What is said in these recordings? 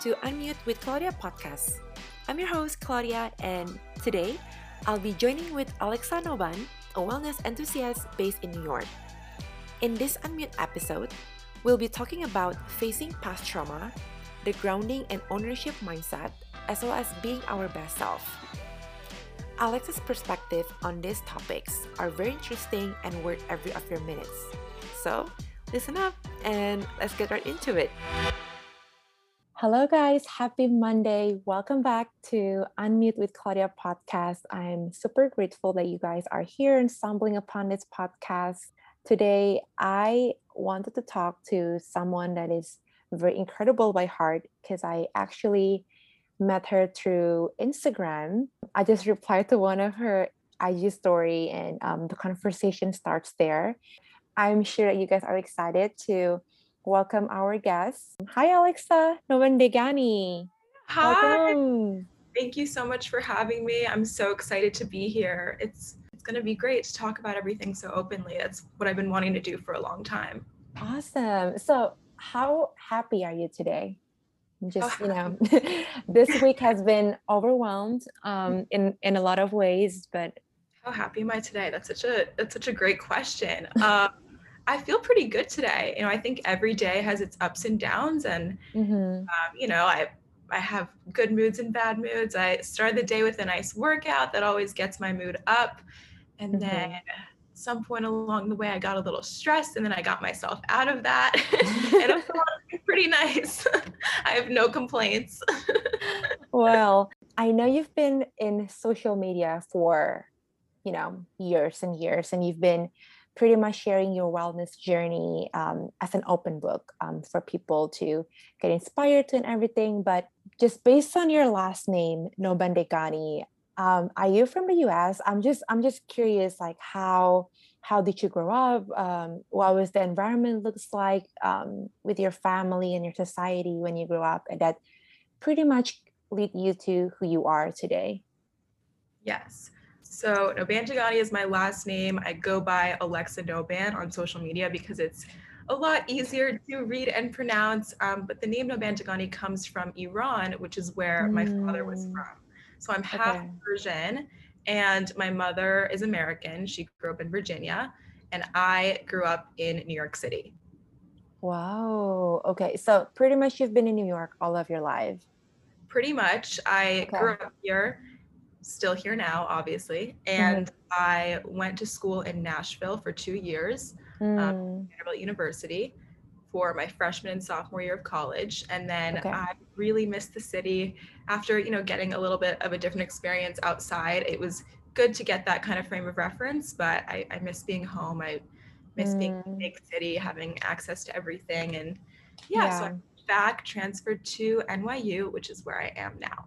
to Unmute with Claudia podcast. I'm your host, Claudia, and today I'll be joining with Alexa Noban, a wellness enthusiast based in New York. In this Unmute episode, we'll be talking about facing past trauma, the grounding and ownership mindset, as well as being our best self. Alexa's perspective on these topics are very interesting and worth every of your minutes. So, listen up and let's get right into it. Hello, guys. Happy Monday. Welcome back to Unmute with Claudia podcast. I'm super grateful that you guys are here and stumbling upon this podcast. Today, I wanted to talk to someone that is very incredible by heart because I actually met her through Instagram. I just replied to one of her IG story and um, the conversation starts there. I'm sure that you guys are excited to welcome our guest. Hi, Alexa Nobandegani. Hi. Welcome. Thank you so much for having me. I'm so excited to be here. It's it's going to be great to talk about everything so openly. That's what I've been wanting to do for a long time. Awesome. So, how happy are you today? Just, oh, you know, this week has been overwhelmed um, in in a lot of ways, but how happy am I today? That's such a that's such a great question. Um, I feel pretty good today. You know, I think every day has its ups and downs, and mm-hmm. um, you know, I I have good moods and bad moods. I start the day with a nice workout that always gets my mood up, and mm-hmm. then some point along the way I got a little stressed, and then I got myself out of that, and I'm pretty nice. I have no complaints. well, I know you've been in social media for you know years and years, and you've been pretty much sharing your wellness journey um, as an open book um, for people to get inspired to and everything. But just based on your last name, Nobandegani, um, are you from the U.S.? I'm just I'm just curious, like how how did you grow up? Um, what was the environment looks like um, with your family and your society when you grew up, and that pretty much lead you to who you are today. Yes. So Noban is my last name. I go by Alexa Noban on social media because it's a lot easier to read and pronounce. Um, but the name Noban comes from Iran, which is where mm. my father was mm. from. So I'm half okay. Persian and my mother is American. She grew up in Virginia and I grew up in New York City. Wow. Okay. So pretty much you've been in New York all of your life. Pretty much. I okay. grew up here still here now, obviously. And mm I went to school in Nashville for two years, mm. um, Vanderbilt University, for my freshman and sophomore year of college. And then okay. I really missed the city after, you know, getting a little bit of a different experience outside. It was good to get that kind of frame of reference, but I, I miss being home. I miss mm. being in a big city, having access to everything. And yeah, yeah. so I'm back transferred to NYU, which is where I am now.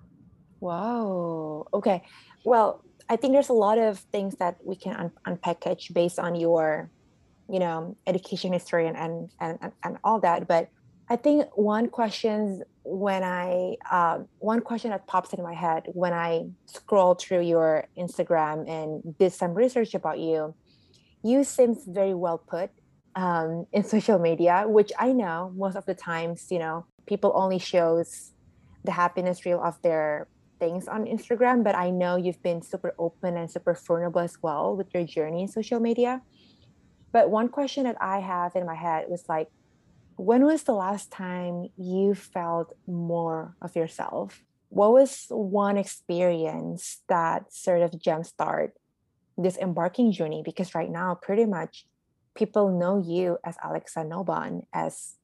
Wow. Okay. Well, I think there's a lot of things that we can un- unpackage based on your, you know, education history and, and and and all that. But I think one question when I uh, one question that pops in my head when I scroll through your Instagram and did some research about you, you seems very well put um, in social media, which I know most of the times, you know, people only shows the happiness reel of their things on Instagram, but I know you've been super open and super vulnerable as well with your journey in social media. But one question that I have in my head was like, when was the last time you felt more of yourself? What was one experience that sort of jumpstart this embarking journey? Because right now, pretty much people know you as Alexa Noban as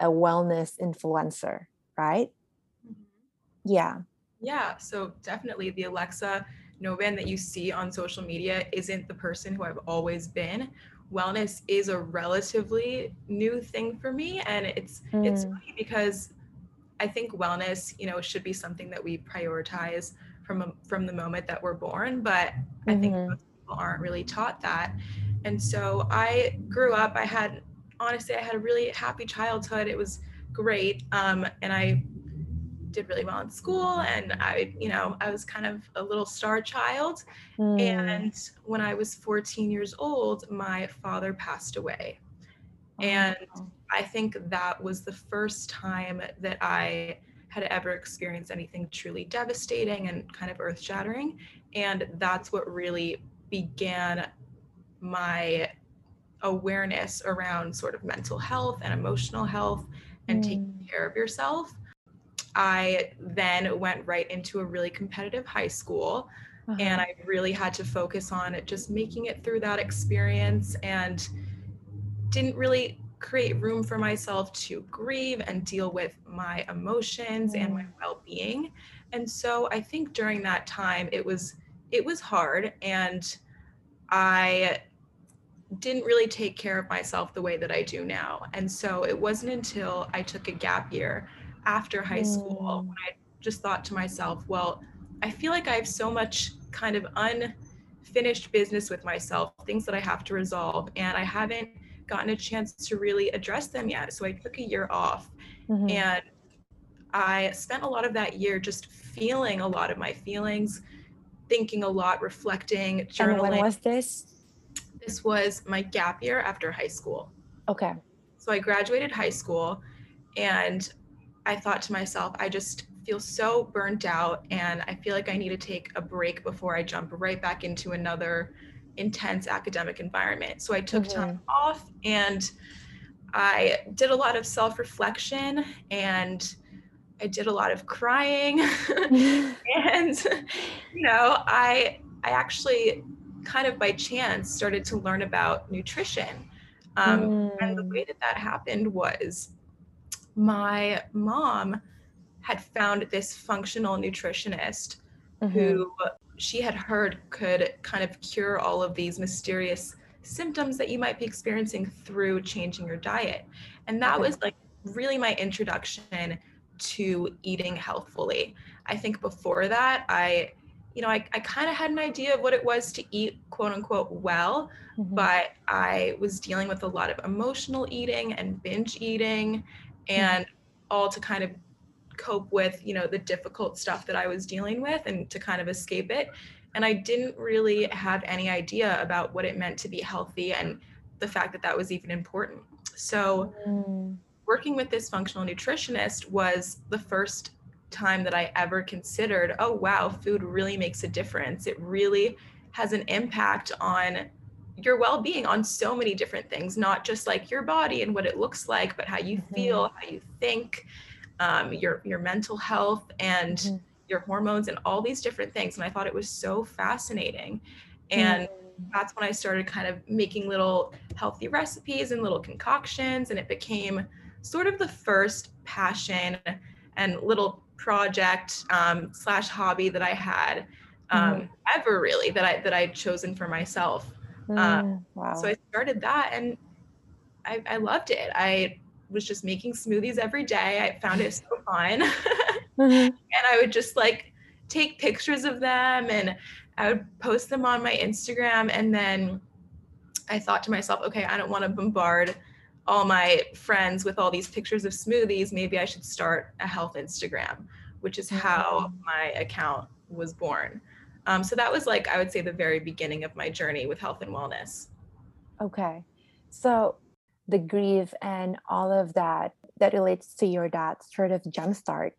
a wellness influencer, right? Mm-hmm. Yeah. Yeah, so definitely the Alexa Noban that you see on social media isn't the person who I've always been. Wellness is a relatively new thing for me, and it's mm. it's funny because I think wellness, you know, should be something that we prioritize from from the moment that we're born. But mm-hmm. I think mm-hmm. most people aren't really taught that, and so I grew up. I had honestly, I had a really happy childhood. It was great, um, and I did really well in school and I, you know, I was kind of a little star child. Mm. And when I was 14 years old, my father passed away. Oh. And I think that was the first time that I had ever experienced anything truly devastating and kind of earth shattering. And that's what really began my awareness around sort of mental health and emotional health and mm. taking care of yourself. I then went right into a really competitive high school. Uh-huh. And I really had to focus on just making it through that experience and didn't really create room for myself to grieve and deal with my emotions and my mm. well-being. And so I think during that time it was it was hard and I didn't really take care of myself the way that I do now. And so it wasn't until I took a gap year after high mm. school when I just thought to myself, well, I feel like I have so much kind of unfinished business with myself, things that I have to resolve, and I haven't gotten a chance to really address them yet. So I took a year off mm-hmm. and I spent a lot of that year just feeling a lot of my feelings, thinking a lot, reflecting, journaling. And when was this? This was my gap year after high school. Okay. So I graduated high school and I thought to myself, I just feel so burnt out and I feel like I need to take a break before I jump right back into another intense academic environment. So I took mm-hmm. time off and I did a lot of self reflection and I did a lot of crying. and, you know, I, I actually kind of by chance started to learn about nutrition. Um, mm. And the way that that happened was my mom had found this functional nutritionist mm-hmm. who she had heard could kind of cure all of these mysterious symptoms that you might be experiencing through changing your diet. And that was like really my introduction to eating healthfully. I think before that, I, you know, I, I kind of had an idea of what it was to eat quote unquote well, mm-hmm. but I was dealing with a lot of emotional eating and binge eating and mm-hmm. all to kind of cope with you know the difficult stuff that i was dealing with and to kind of escape it and i didn't really have any idea about what it meant to be healthy and the fact that that was even important so mm. working with this functional nutritionist was the first time that i ever considered oh wow food really makes a difference it really has an impact on your well-being on so many different things not just like your body and what it looks like but how you mm-hmm. feel how you think um, your your mental health and mm-hmm. your hormones and all these different things and i thought it was so fascinating and mm-hmm. that's when i started kind of making little healthy recipes and little concoctions and it became sort of the first passion and little project um, slash hobby that i had um, mm-hmm. ever really that i that i'd chosen for myself um, wow. so i started that and I, I loved it i was just making smoothies every day. I found it so fun. mm-hmm. And I would just like take pictures of them and I would post them on my Instagram. And then I thought to myself, okay, I don't want to bombard all my friends with all these pictures of smoothies. Maybe I should start a health Instagram, which is how mm-hmm. my account was born. Um, so that was like, I would say, the very beginning of my journey with health and wellness. Okay. So the grief and all of that that relates to your dad sort of jumpstart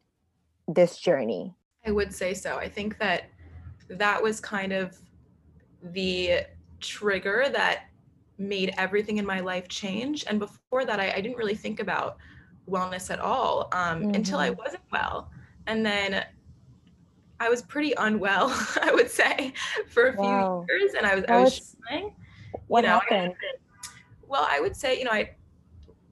this journey? I would say so. I think that that was kind of the trigger that made everything in my life change. And before that, I, I didn't really think about wellness at all um, mm-hmm. until I mm-hmm. wasn't well. And then I was pretty unwell, I would say, for a few wow. years. And I was, I was struggling. What you know, happened? well, I would say, you know, I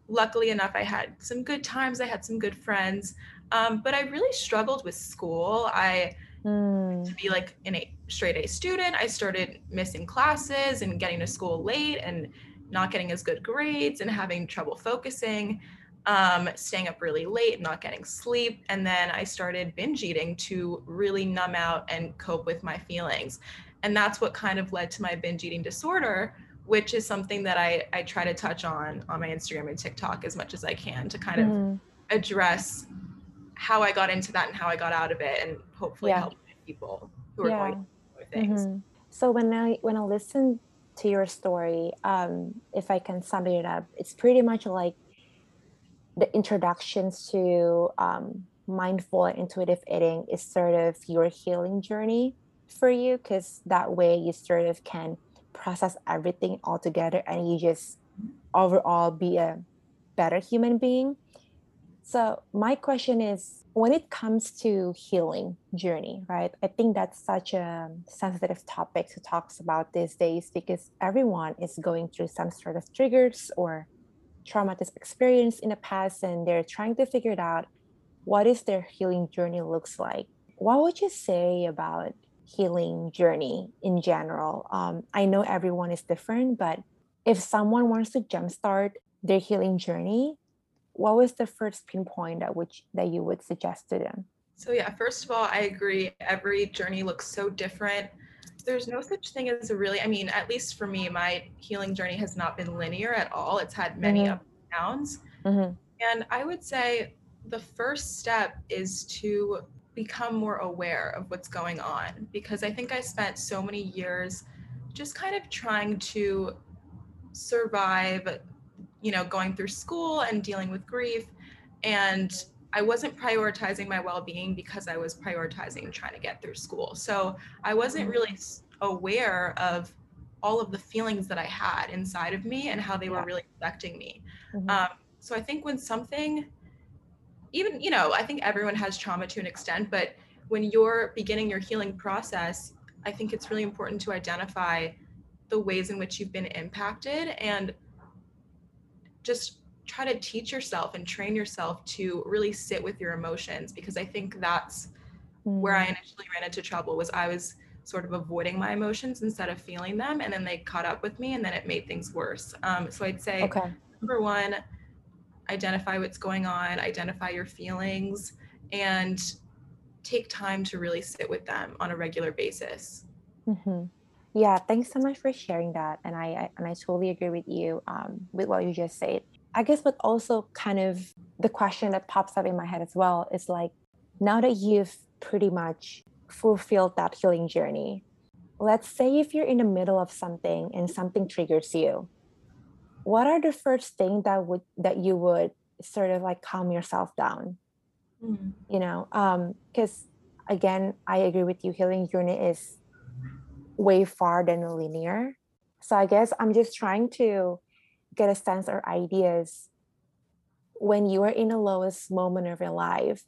luckily enough, I had some good times. I had some good friends, um, but I really struggled with school. I mm. to be like an a straight A student. I started missing classes and getting to school late and not getting as good grades and having trouble focusing. Um, staying up really late, not getting sleep. And then I started binge eating to really numb out and cope with my feelings. And that's what kind of led to my binge eating disorder, which is something that I, I try to touch on on my Instagram and TikTok as much as I can to kind mm-hmm. of address how I got into that and how I got out of it and hopefully yeah. help people who are yeah. going through things. Mm-hmm. So when I when I listen to your story, um, if I can sum it up, it's pretty much like the introductions to um, mindful and intuitive eating is sort of your healing journey for you because that way you sort of can process everything all together and you just overall be a better human being. So my question is when it comes to healing journey right i think that's such a sensitive topic to talk about these days because everyone is going through some sort of triggers or traumatic experience in the past and they're trying to figure it out what is their healing journey looks like? What would you say about healing journey in general? Um, i know everyone is different but if someone wants to jumpstart their healing journey what was the first pinpoint that which that you would suggest to them? So yeah first of all i agree every journey looks so different there's no such thing as a really i mean at least for me my healing journey has not been linear at all it's had many mm-hmm. ups and downs mm-hmm. and i would say the first step is to become more aware of what's going on because i think i spent so many years just kind of trying to survive you know going through school and dealing with grief and I wasn't prioritizing my well being because I was prioritizing trying to get through school. So I wasn't mm-hmm. really aware of all of the feelings that I had inside of me and how they yeah. were really affecting me. Mm-hmm. Um, so I think when something, even, you know, I think everyone has trauma to an extent, but when you're beginning your healing process, I think it's really important to identify the ways in which you've been impacted and just try to teach yourself and train yourself to really sit with your emotions because I think that's mm. where I mm. initially ran into trouble was I was sort of avoiding my emotions instead of feeling them and then they caught up with me and then it made things worse. Um, so I'd say okay. number one, identify what's going on, identify your feelings and take time to really sit with them on a regular basis. Mm-hmm. Yeah, thanks so much for sharing that, and I, I and I totally agree with you um, with what you just said. I guess but also kind of the question that pops up in my head as well is like now that you've pretty much fulfilled that healing journey, let's say if you're in the middle of something and something triggers you, what are the first things that would that you would sort of like calm yourself down? Mm-hmm. You know, because um, again, I agree with you. Healing journey is way far than linear. So I guess I'm just trying to get a sense or ideas when you are in the lowest moment of your life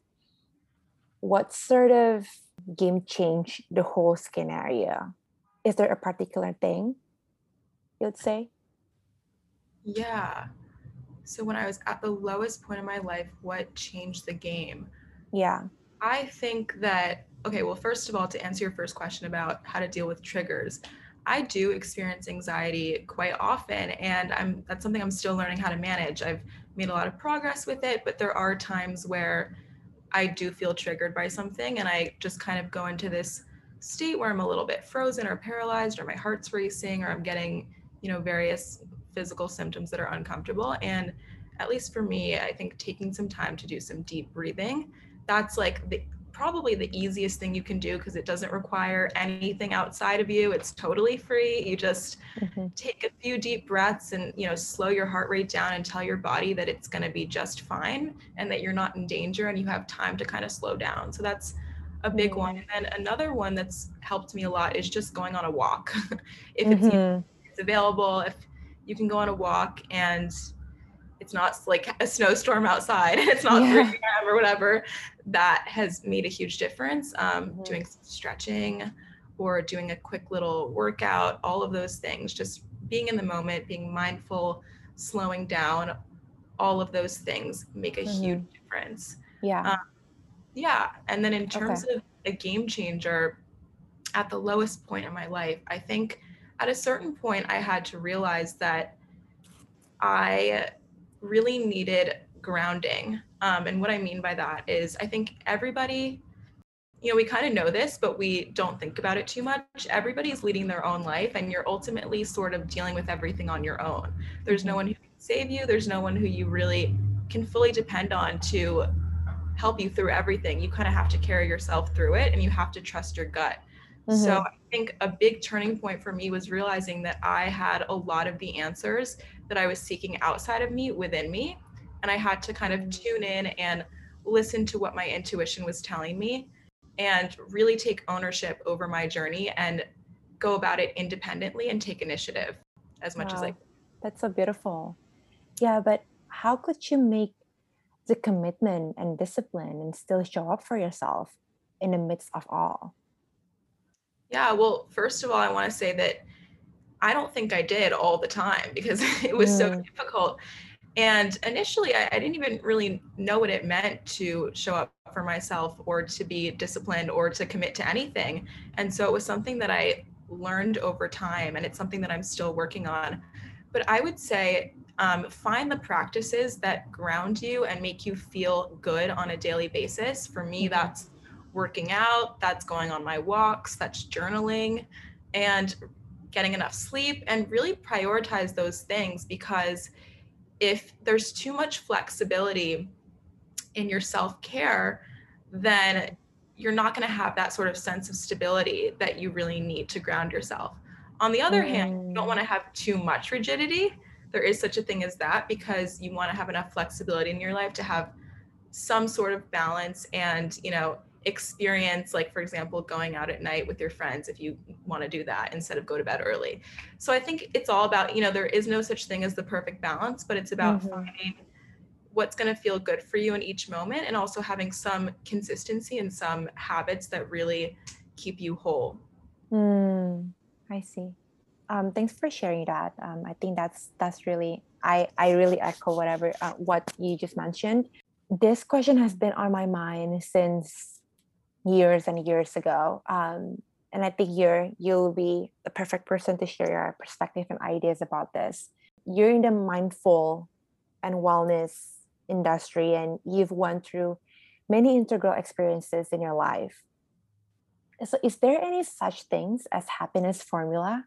what sort of game change the whole scenario? Is there a particular thing you'd say? Yeah. So when i was at the lowest point in my life what changed the game? Yeah. I think that okay well first of all to answer your first question about how to deal with triggers I do experience anxiety quite often and I'm that's something I'm still learning how to manage. I've made a lot of progress with it, but there are times where I do feel triggered by something and I just kind of go into this state where I'm a little bit frozen or paralyzed or my heart's racing or I'm getting, you know, various physical symptoms that are uncomfortable and at least for me, I think taking some time to do some deep breathing, that's like the probably the easiest thing you can do because it doesn't require anything outside of you. It's totally free. You just mm-hmm. take a few deep breaths and, you know, slow your heart rate down and tell your body that it's going to be just fine and that you're not in danger and you have time to kind of slow down. So that's a big mm-hmm. one. And then another one that's helped me a lot is just going on a walk. if it's, mm-hmm. it's available, if you can go on a walk and it's not like a snowstorm outside it's not yeah. 3 p.m. or whatever that has made a huge difference um, mm-hmm. doing stretching or doing a quick little workout all of those things just being in the moment being mindful slowing down all of those things make a mm-hmm. huge difference yeah um, yeah and then in terms okay. of a game changer at the lowest point in my life i think at a certain point i had to realize that i really needed grounding. Um, and what I mean by that is, I think everybody, you know, we kind of know this, but we don't think about it too much. Everybody's leading their own life, and you're ultimately sort of dealing with everything on your own. There's no one who can save you, there's no one who you really can fully depend on to help you through everything. You kind of have to carry yourself through it, and you have to trust your gut. Mm-hmm. So I think a big turning point for me was realizing that I had a lot of the answers that I was seeking outside of me within me. And I had to kind of mm. tune in and listen to what my intuition was telling me and really take ownership over my journey and go about it independently and take initiative as much wow. as I could. That's so beautiful. Yeah, but how could you make the commitment and discipline and still show up for yourself in the midst of all? Yeah, well, first of all, I want to say that I don't think I did all the time because it was mm. so difficult. And initially, I, I, didn't even really know what it meant to show up for myself or to be disciplined or to commit to anything. And so it was something that I learned over time, and it's something that I'm still working on. But I would say um, find the practices that ground you and make you feel good on a daily basis. For me, mm-hmm. that's working out, that's going on my walks, that's journaling, and getting enough sleep, and really prioritize those things because if there's too much flexibility in your self care, then you're not going to have that sort of sense of stability that you really need to ground yourself. On the other mm. hand, you don't want to have too much rigidity. There is such a thing as that because you want to have enough flexibility in your life to have some sort of balance and, you know, experience like for example going out at night with your friends if you want to do that instead of go to bed early. So i think it's all about you know there is no such thing as the perfect balance but it's about mm-hmm. finding what's going to feel good for you in each moment and also having some consistency and some habits that really keep you whole. Mm, i see. Um, thanks for sharing that. Um, i think that's that's really i i really echo whatever uh, what you just mentioned. This question has been on my mind since years and years ago. Um, and I think you're you'll be the perfect person to share your perspective and ideas about this. You're in the mindful and wellness industry, and you've went through many integral experiences in your life. So, is there any such things as happiness formula?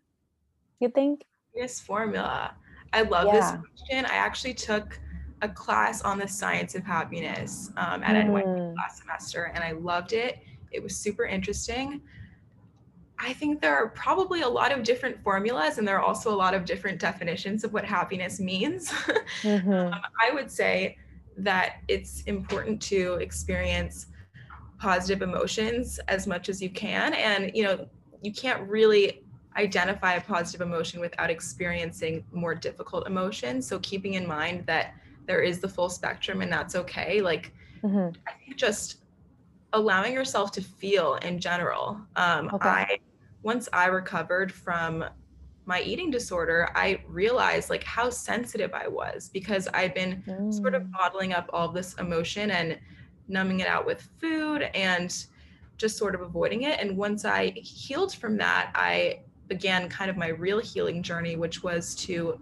You think? Yes, formula. I love yeah. this question. I actually took a class on the science of happiness um, at mm. NYU last semester, and I loved it. It was super interesting. I think there are probably a lot of different formulas, and there are also a lot of different definitions of what happiness means. Mm-hmm. um, I would say that it's important to experience positive emotions as much as you can. And, you know, you can't really identify a positive emotion without experiencing more difficult emotions. So, keeping in mind that there is the full spectrum and that's okay. Like, mm-hmm. I think just allowing yourself to feel in general. Um, okay. I once I recovered from my eating disorder, I realized like how sensitive I was because I'd been mm. sort of mm. bottling up all this emotion and numbing it out with food and just sort of avoiding it. And once I healed from that, I began kind of my real healing journey, which was to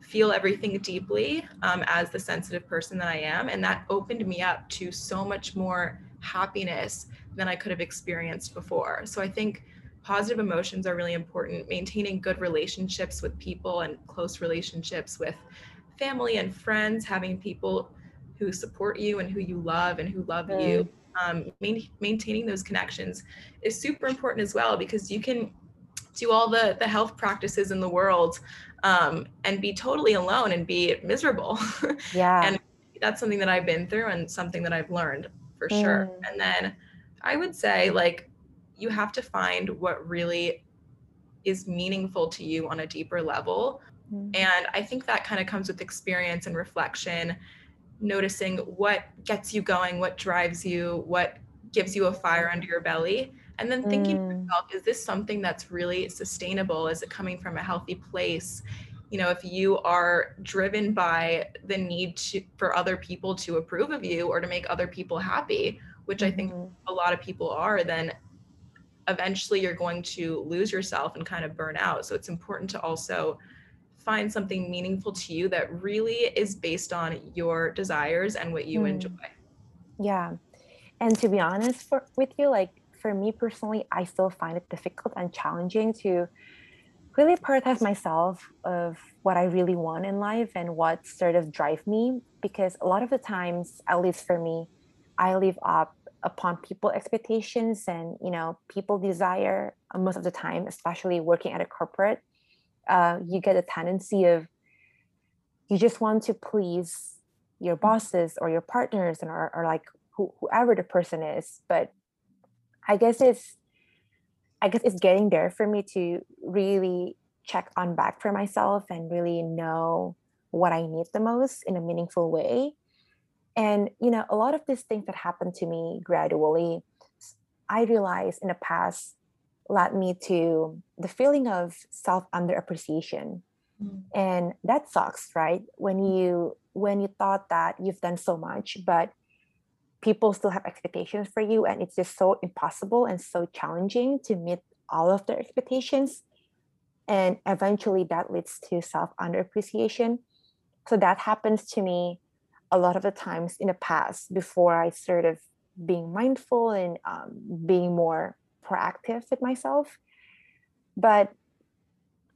feel everything deeply um, as the sensitive person that I am. And that opened me up to so much more happiness than I could have experienced before. So I think positive emotions are really important. Maintaining good relationships with people and close relationships with family and friends, having people who support you and who you love and who love mm. you. Um, main, maintaining those connections is super important as well because you can do all the the health practices in the world um, and be totally alone and be miserable. Yeah. and that's something that I've been through and something that I've learned for mm. sure. And then I would say like you have to find what really is meaningful to you on a deeper level. Mm. And I think that kind of comes with experience and reflection, noticing what gets you going, what drives you, what gives you a fire under your belly. And then thinking mm. to yourself, is this something that's really sustainable? Is it coming from a healthy place? You know if you are driven by the need to, for other people to approve of you or to make other people happy which i think mm-hmm. a lot of people are then eventually you're going to lose yourself and kind of burn out so it's important to also find something meaningful to you that really is based on your desires and what you mm. enjoy yeah and to be honest for with you like for me personally i still find it difficult and challenging to really prioritize myself of what I really want in life and what sort of drive me because a lot of the times at least for me I live up upon people expectations and you know people desire uh, most of the time especially working at a corporate uh, you get a tendency of you just want to please your bosses or your partners and or, or like who, whoever the person is. But i guess it's i guess it's getting there for me to really check on back for myself and really know what i need the most in a meaningful way. And you know a lot of these things that happened to me gradually i realized in the past led me to the feeling of self underappreciation mm. and that sucks right? When you when you thought that you've done so much but people still have expectations for you and it's just so impossible and so challenging to meet all of their expectations. And eventually that leads to self underappreciation so that happens to me a lot of the times in the past before i started being mindful and um, being more proactive with myself. But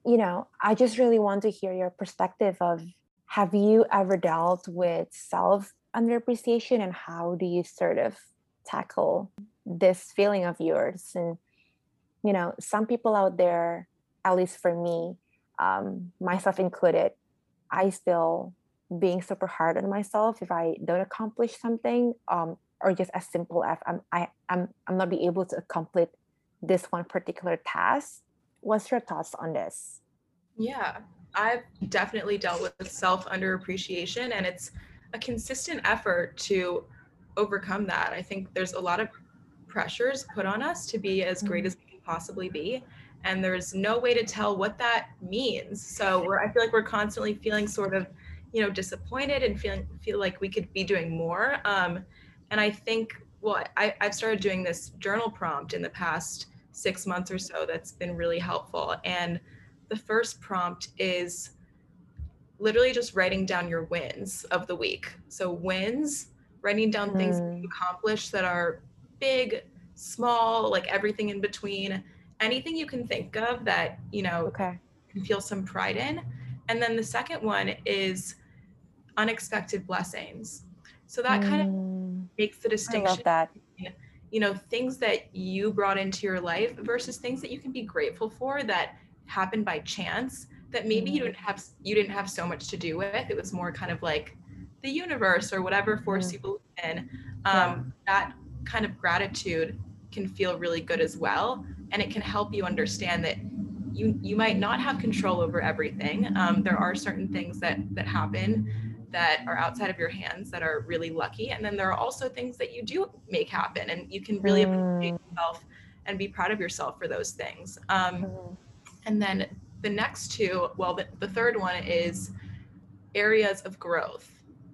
you know i just really want to hear your perspective of have you ever dealt with self underappreciation and how do you sort of tackle this feeling of yours? And you know some people out there at least for me um, myself included i still being super hard on myself if i don't accomplish something um, or just as simple as i'm I, i'm i'm not be able to accomplish this one particular task. What's your thoughts on this? Yeah i've definitely dealt with self underappreciation and it's a consistent effort to overcome that. I think there's a lot of pressures put on us to be as great mm-hmm. as we can possibly be. And there's no way to tell what that means. So we're, I feel like we're constantly feeling sort of, you know, disappointed and feeling feel like we could be doing more. Um, and I think, well, I, I've started doing this journal prompt in the past six months or so that's been really helpful. And the first prompt is literally just writing down your wins of the week. So wins, writing down mm. things you hmm. accomplished that are big, small, like everything in between, anything you can think of that, you know, okay. can feel some pride in. And then the second one is unexpected blessings. So that mm. kind of hmm. makes the distinction. I love that. Between, you know, things that you brought into your life versus things that you can be grateful for that happen by chance that maybe you mm-hmm. didn't have you didn't have so much to do with. It was more kind of like the universe or whatever force mm-hmm. you believe in. Um. That kind of gratitude can feel really good as well, and it can help you understand that you you might not have control over everything. Um, there are certain things that that happen that are outside of your hands that are really lucky, and then there are also things that you do make happen, and you can really appreciate mm. yourself and be proud of yourself for those things. Um, mm. And then the next two, well, the, the third one is areas of growth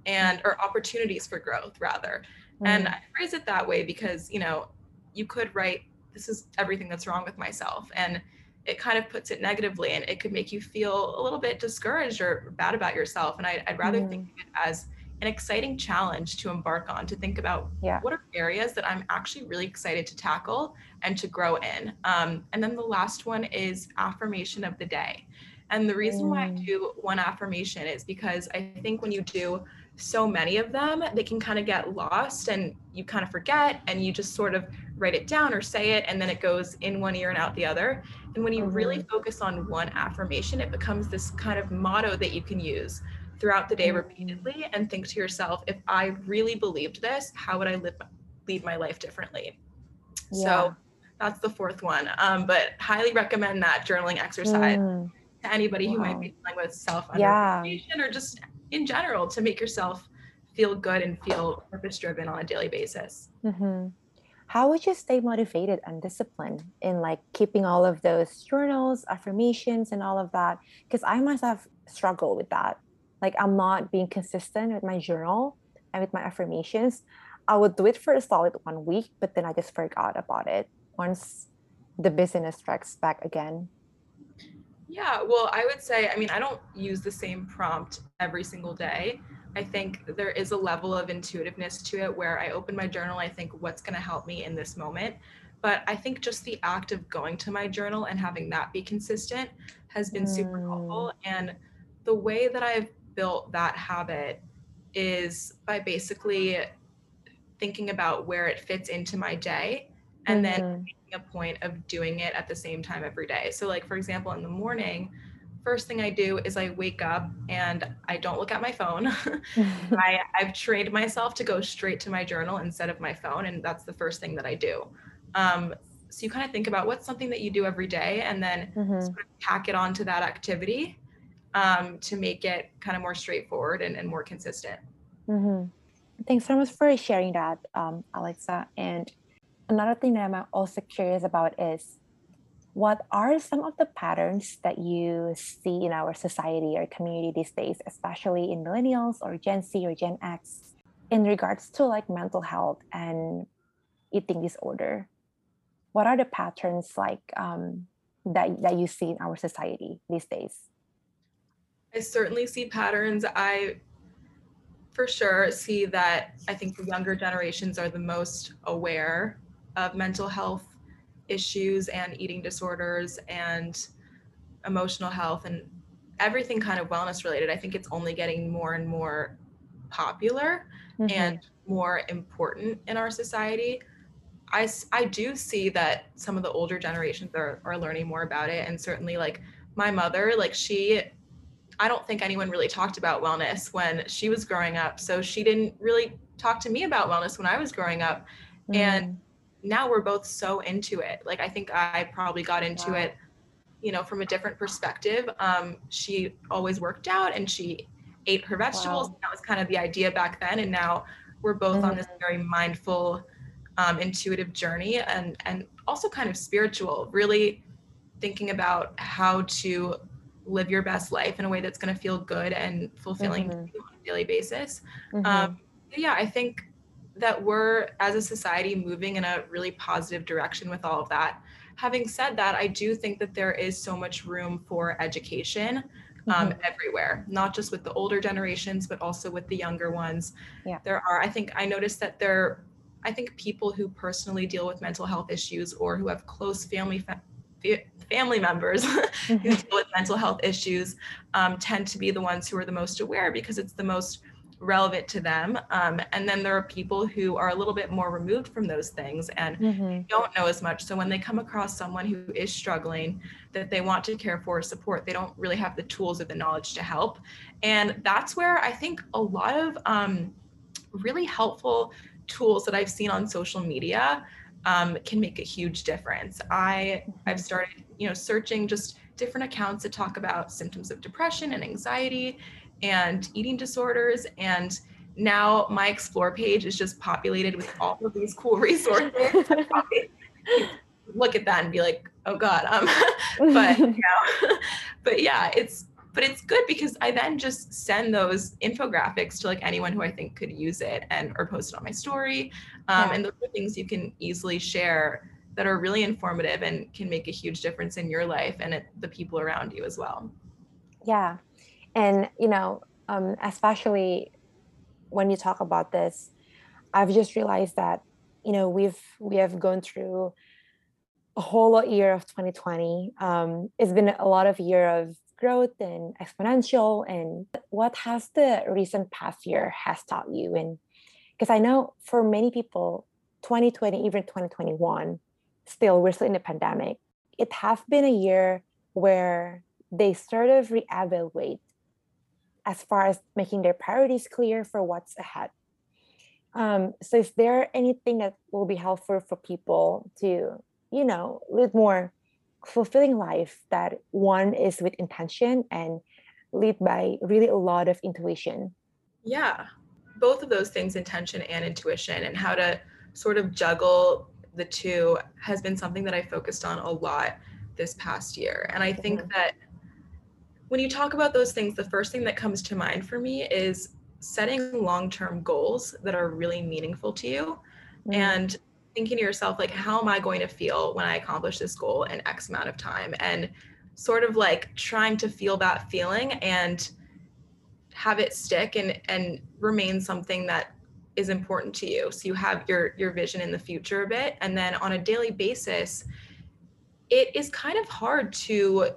and or opportunities for growth rather. Mm. And I phrase it that way because, you know, you could write, this is everything that's wrong with myself. And it kind of puts it negatively and it could make you feel a little bit discouraged or bad about yourself. And I, would rather mm. think of it as an exciting challenge to embark on to think about yeah. what are areas that I'm actually really excited to tackle and to grow in. Um, and then the last one is affirmation of the day. And the reason why I mm. do one affirmation is because I think when you do so many of them, they can kind of get lost and you kind of forget and you just sort of write it down or say it and then it goes in one ear and out the other. And when you really mm-hmm. focus on one affirmation, it becomes this kind of motto that you can use throughout the day mm. repeatedly and think to yourself, if I really believed this, how would I live lead my life differently? Yeah. So that's the fourth one. Um, but highly recommend that journaling exercise mm. to anybody wow. who might be dealing with self yeah. or just in general to make yourself feel good and feel purpose driven on a daily basis. Mm-hmm. How would you stay motivated and disciplined in like keeping all of those journals, affirmations, and all of that? Because I myself struggle with that like i'm not being consistent with my journal and with my affirmations i would do it for a solid one week but then i just forgot about it once the business strikes back again yeah well i would say i mean i don't use the same prompt every single day i think there is a level of intuitiveness to it where i open my journal i think what's going to help me in this moment but i think just the act of going to my journal and having that be consistent has been mm. super helpful mm. and the way that i've built that habit is by basically thinking about where it fits into my day and mm-hmm. then making a point of doing it at the same time every day. So like for example in the morning first thing I do is I wake up and I don't look at my phone. I, I've trained myself to go straight to my journal instead of my phone, and that's the first thing that I do. Um, so you kind of think about what's something that you do every day, and then Mhm. sort of tack it onto that activity um, to make it kind of more straightforward and, and more consistent. Mhm. Thanks so much for sharing that, um, Alexa. And another thing that I'm also curious about is what are some of the patterns that you see in our society or community these days, especially in millennials or Gen Z or Gen X, in regards to like mental health and eating disorder? What are the patterns like um, that that you see in our society these days? I certainly see patterns. I for sure see that I think the younger generations are the most aware of mental health issues and eating disorders and emotional health and everything kind of wellness related. I think it's only getting more and more popular Mhm. and more important in our society. I, I do see that some of the older generations are, are learning more about it. And certainly, like my mother, like she, I don't think anyone really talked about wellness when she was growing up. So she didn't really talk to me about wellness when I was growing up. and Mm, Now we're both so into it. Like I think I probably got into Wow. it, you know, from a different perspective. Um, she always worked out and she ate her vegetables. Wow. That was kind of the idea back then. And now we're both on this very mindful, um, intuitive journey and and also kind of spiritual, really thinking about how to live your best life in a way that's going to feel good and fulfilling Mhm. on a daily basis. mhm. Um, yeah, I think that we're as a society moving in a really positive direction with all of that. Having said that, I do think that there is so much room for education um, Mhm. everywhere, not just with the older generations, but also with the younger ones. Yeah. There are, I think, I noticed that there, I think people who personally deal with mental health issues or who have close family fa- fa- family members who Mhm. deal with mental health issues um, tend to be the ones who are the most aware because it's the most relevant to them. Um, and then there are people who are a little bit more removed from those things and Mhm. don't know as much. So when they come across someone who is struggling that they want to care for or support, they don't really have the tools or the knowledge to help. And that's where I think a lot of um, really helpful tools that I've seen on social media um, can make a huge difference. I I've started, you know, searching just different accounts that talk about symptoms of depression and anxiety and eating disorders. And now my explore page is just populated with all of these cool resources. Look at that and be like oh god um but you know but yeah it's but it's good because i then just send those infographics to like anyone who i think could use it and or post it on my story. Um, Yeah. and those are things you can easily share that are really informative and can make a huge difference in your life and it, the people around you as well. Yeah and you know um, especially when you talk about this i've just realized that you know we've we have gone through a whole year of 2020 um, it's been a lot of year of growth and exponential and what has the recent past year has taught you? And because i know for many people 2020 even 2021 still we're still in the pandemic. It has been a year where they sort of reevaluate as far as making their priorities clear for what's ahead. Um, so, is there anything that will be helpful for people to, you know, live more fulfilling life that one is with intention and lead by really a lot of intuition? Yeah, both of those things, intention and intuition, and how to sort of juggle the two has been something that I focused on a lot this past year. And I think Mhm. that when you talk about those things, the first thing that comes to mind for me is setting long term goals that are really meaningful to you Mm, and thinking to yourself, like, how am I going to feel when I accomplish this goal in X amount of time? And sort of like trying to feel that feeling and have it stick and and remain something that is important to you. So you have your your vision in the future a bit. And then on a daily basis it is kind of hard to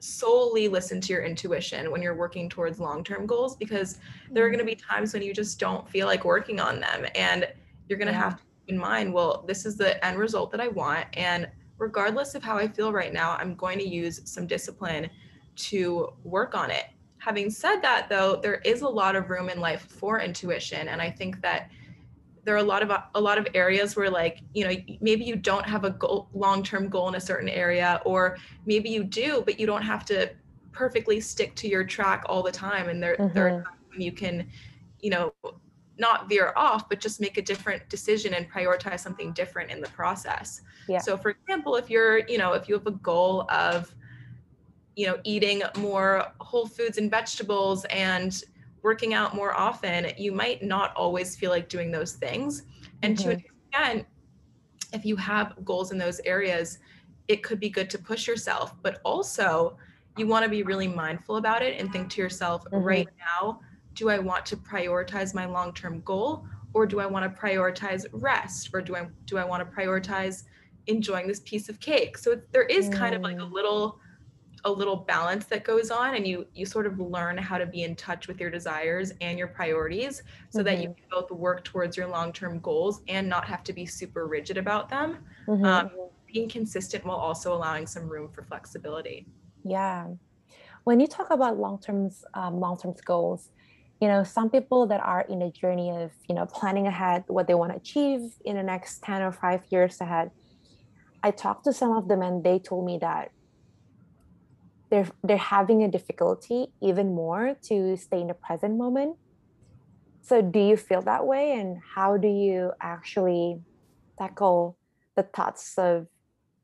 solely listen to your intuition when you're working towards long-term goals because there are going to be mm-hmm. times when you just don't feel like working on them and you're going to Yeah. have to keep in mind well this is the end result that i want and regardless of how i feel right now i'm going to use some discipline to work on it. Having said that, though, there is a lot of room in life for intuition, and I think that there are a lot of a lot of areas where like you know maybe you don't have a goal long-term goal in a certain area or maybe you do but you don't have to perfectly stick to your track all the time and there, mm-hmm. there are mm-hmm. when you can you know not veer off but just make a different decision and prioritize something different in the process yeah. so for example if you're you know if you have a goal of you know eating more whole foods and vegetables and working out more often you might not always feel like doing those things and mm-hmm. to an extent if you have goals in those areas it could be good to push yourself but also you want to be really mindful about it and think to yourself mm-hmm. right now do i want to prioritize my long-term goal or do i want to prioritize rest or do i do i want to prioritize enjoying this piece of cake so there is kind of like a mm. little a little balance that goes on and you you sort of learn how to be in touch with your desires and your priorities so mm-hmm. that you mm-hmm. can both work towards your long-term goals and not have to be super rigid about them mm-hmm. um, being consistent while also allowing some room for flexibility yeah when you talk about long-term um, long-term goals you know some people that are in a journey of you know planning ahead what they want to achieve in the next 10 or 5 years ahead i talked to some of them and they told me that they're they're having a difficulty even more to stay in the present moment. So do you feel that way? And how do you actually tackle the thoughts of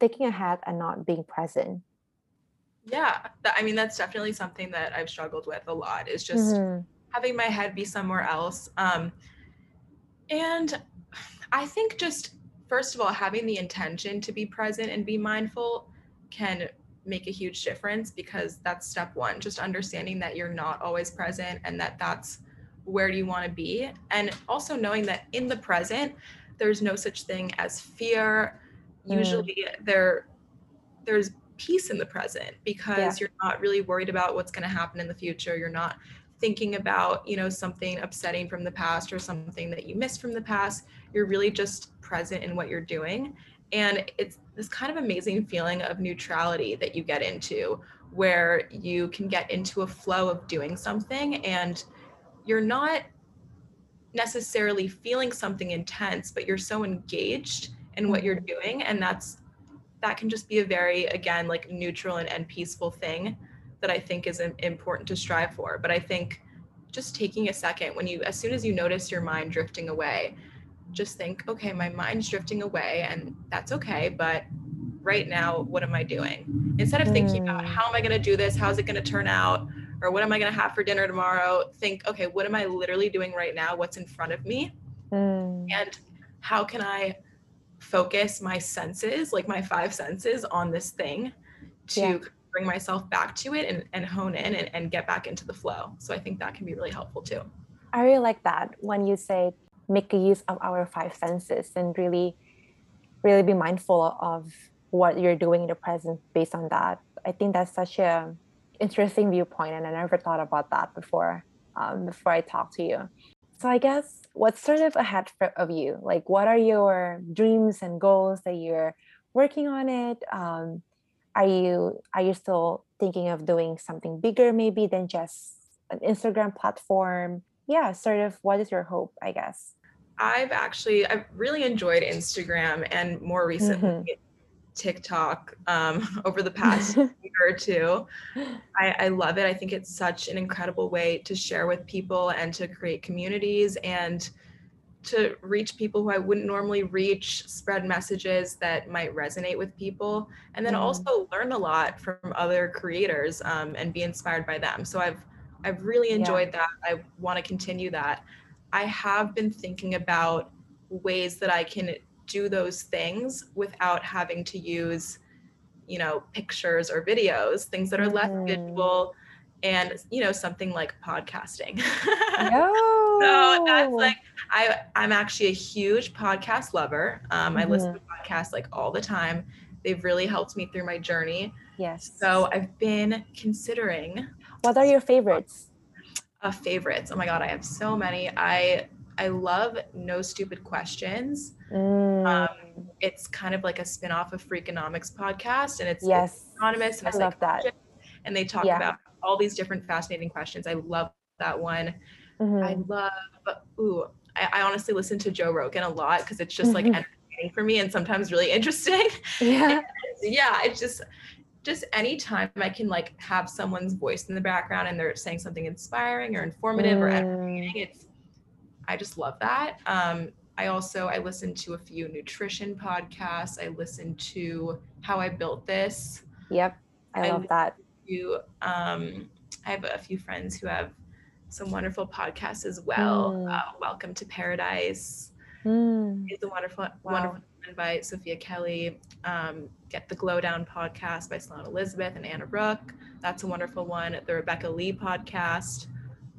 thinking ahead and not being present? Yeah that, i mean that's definitely something that i've struggled with a lot is just mm-hmm. having my head be somewhere else. Um, and i think just first of all having the intention to be present and be mindful can make a huge difference because that's step one just understanding that you're not always present and that that's where do you want to be. And also knowing that in the present there's no such thing as fear. Mm. usually there there's peace in the present because yeah. you're not really worried about what's going to happen in the future. You're not thinking about you know something upsetting from the past or something that you missed from the past. You're really just present in what you're doing and it's this kind of amazing feeling of neutrality that you get into where you can get into a flow of doing something and you're not necessarily feeling something intense but you're so engaged in what you're doing. And that's that can just be a very again like neutral and, and peaceful thing that i think is important to strive for. But i think just taking a second when you as soon as you notice your mind drifting away just think, okay, my mind's drifting away and that's okay, but right now, what am I doing? Instead of thinking about mm. how am I going to do this? How's it going to turn out? Or what am I going to have for dinner tomorrow? Think, okay, what am I literally doing right now? What's in front of me? Mm. And how can I focus my senses, like my five senses, on this thing to yeah. bring myself back to it and, and hone in and, and get back into the flow? So I think that can be really helpful too. I really like that when you say make use of our five senses and really really be mindful of what you're doing in the present based on that. I think that's such a interesting viewpoint and i never thought about that before um, before i talked to you. So i guess what's sort of ahead of you? Like what are your dreams and goals that you're working on it? Um, are you are you still thinking of doing something bigger maybe than just an instagram platform yeah, sort of what is your hope, I guess? I've actually I've really enjoyed Instagram and more recently mm-hmm. TikTok um, over the past year or two. I, I love it. I think it's such an incredible way to share with people and to create communities and to reach people who I wouldn't normally reach, spread messages that might resonate with people, and then mm. also learn a lot from other creators um, and be inspired by them. So I've I've really enjoyed yeah. that. I want to continue that. I have been thinking about ways that I can do those things without having to use, you know, pictures or videos, things that are less mm. visual and you know something like podcasting no. so that's like i i'm actually a huge podcast lover um, mm-hmm. i listen mm-hmm. to podcasts like all the time they've really helped me through my journey yes so i've been considering what are your favorites? Uh, favorites. Oh my god, I have so many. I I love No Stupid Questions. Mm. Um, it's kind of like a spin-off of Freakonomics podcast, and it's yes, anonymous. And I love that. and they talk Yeah. about all these different fascinating questions. I love that one. Mhm. I love, ooh, I, I honestly listen to Joe Rogan a lot because it's just like Mhm. entertaining for me and sometimes really interesting. yeah. yeah, it's just just anytime I can like have someone's voice in the background and they're saying something inspiring or informative or Mm. entertaining, it's I just love that. Um, I also I listen to a few nutrition podcasts. I listen to How I Built This. Yep. I I love that. You, um, I have a few friends who have some wonderful podcasts as well. Mm. Uh, Welcome to Paradise Mm. is a wonderful, Wow. wonderful by Sophia Kelly. Um, Get the Glow Down podcast by Sloan Elizabeth and Anna Brooke. That's a wonderful one. The Rebecca Lee podcast.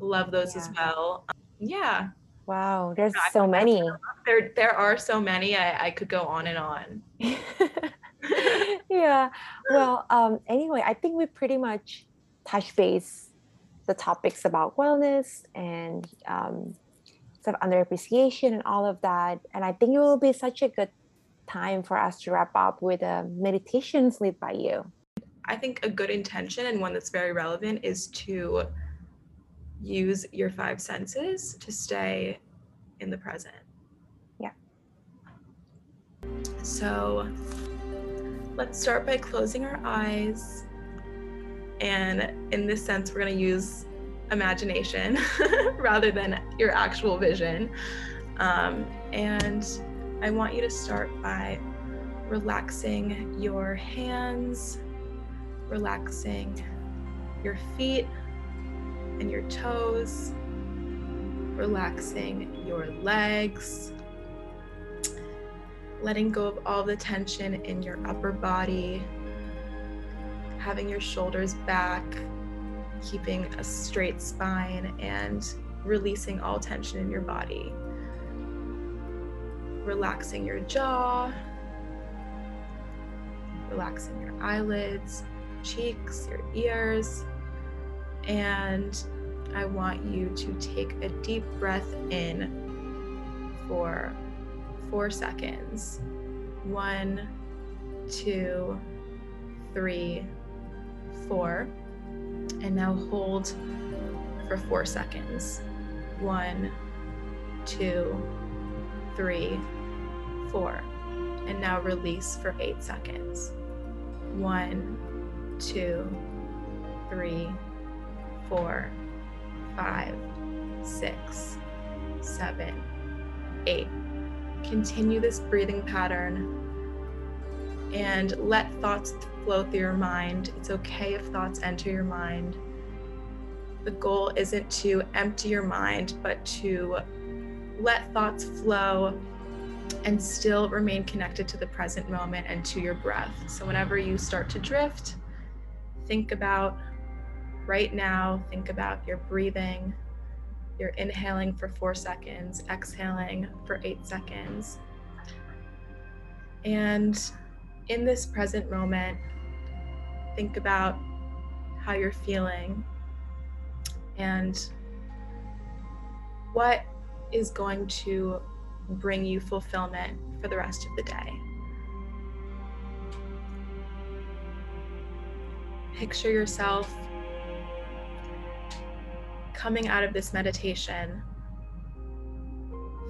Love those as well. Um, yeah, Wow. There's I- so many. there there are so many. I, I could go on and on. yeah. Well, um, anyway, I think we pretty much touch base the topics about wellness and um, sort of underappreciation and all of that. And I think it will be such a good time for us to wrap up with a meditation led by you. I think a good intention and one that's very relevant is to use your five senses to stay in the present. Yeah. So let's start by closing our eyes. And in this sense, we're going to use imagination rather than your actual vision. Um, and I want you to start by relaxing your hands, relaxing your feet and your toes, relaxing your legs, letting go of all the tension in your upper body, having your shoulders back, keeping a straight spine, and releasing all tension in your body. Relaxing your jaw, relaxing your eyelids, cheeks, your ears. And I want you to take a deep breath in for four seconds. One, two, three, four. And now hold for four seconds. One, two, three, four. And now release for eight seconds. One, two, three, four, five, six, seven, eight. Continue this breathing pattern and let thoughts flow through your mind. It's okay if thoughts enter your mind. The goal isn't to empty your mind, but to let thoughts flow and still remain connected to the present moment and to your breath. So, whenever you start to drift, think about right now, think about your breathing. You're inhaling for four seconds, exhaling for eight seconds. And in this present moment, think about how you're feeling and what is going to bring you fulfillment for the rest of the day. Picture yourself coming out of this meditation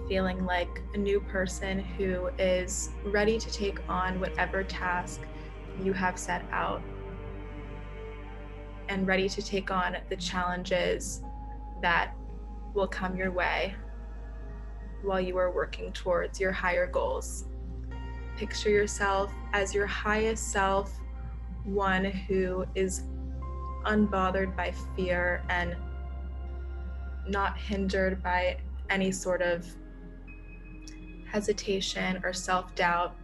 feeling like a new person who is ready to take on whatever task you have set out and ready to take on the challenges that will come your way while you are working towards your higher goals. Picture yourself as your highest self, one who is unbothered by fear and not hindered by any sort of hesitation or self doubt.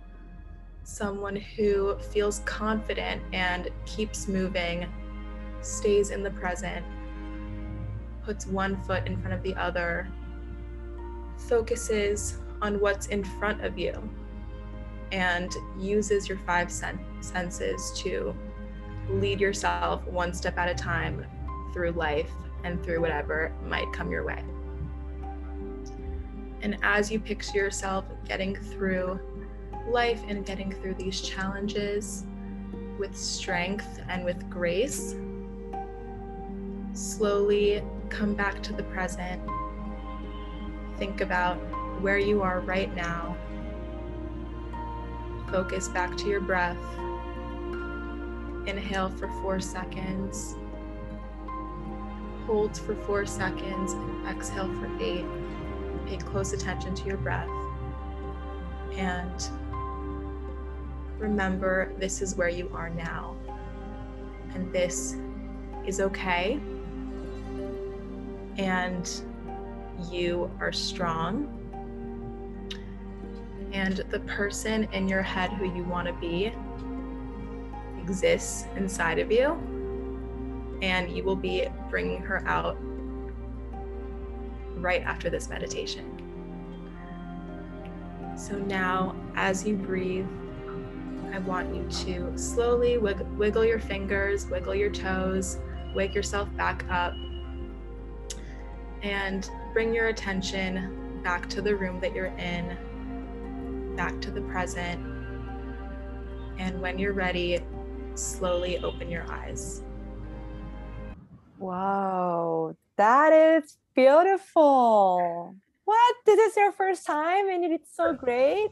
Someone who feels confident and keeps moving, stays in the present, puts one foot in front of the other, focuses on what's in front of you, and uses your five sen- senses to lead yourself one step at a time through life and through whatever might come your way. And as you picture yourself getting through life and getting through these challenges with strength and with grace, slowly come back to the present. Think about where you are right now. Focus back to your breath. Inhale for four seconds. Hold for four seconds and exhale for eight. Pay close attention to your breath. And remember, this is where you are now. And this is okay. And you are strong. And the person in your head who you want to be exists inside of you. And you will be bringing her out right after this meditation. So now, as you breathe, I want you to slowly wiggle, wiggle your fingers, wiggle your toes, wake yourself back up, and bring your attention back to the room that you're in, back to the present. And when you're ready, slowly open your eyes. Wow, that is beautiful. What? This is your first time and it's so great?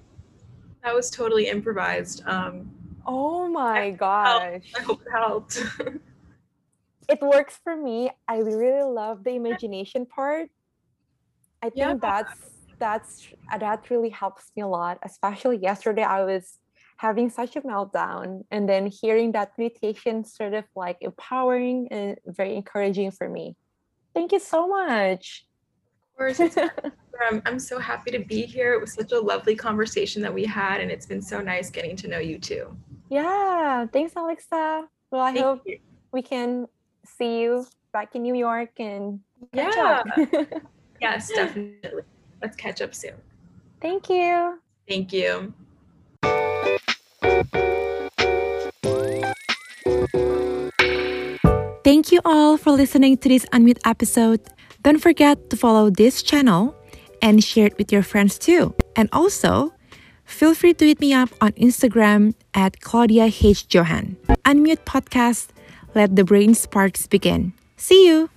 That was totally improvised. Um, oh my gosh. I hope it helped. it works for me. I really love the imagination part. I think yeah. that's that's that really helps me a lot. Especially yesterday, I was having such a meltdown, and then hearing that meditation sort of like empowering and very encouraging for me. Thank you so much. Of course, I'm, I'm so happy to be here. It was such a lovely conversation that we had, and it's been so nice getting to know you too. Yeah, thanks, Alexa. Well, I Thank hope you. we can see you back in New York and yeah. yes, definitely. Let's catch up soon. Thank you. Thank you. Thank you all for listening to this Unmute episode. Don't forget to follow this channel and share it with your friends too. And also, feel free to hit me up on Instagram at Claudia H. Johan. Unmute Podcast, let the brain sparks begin. See you!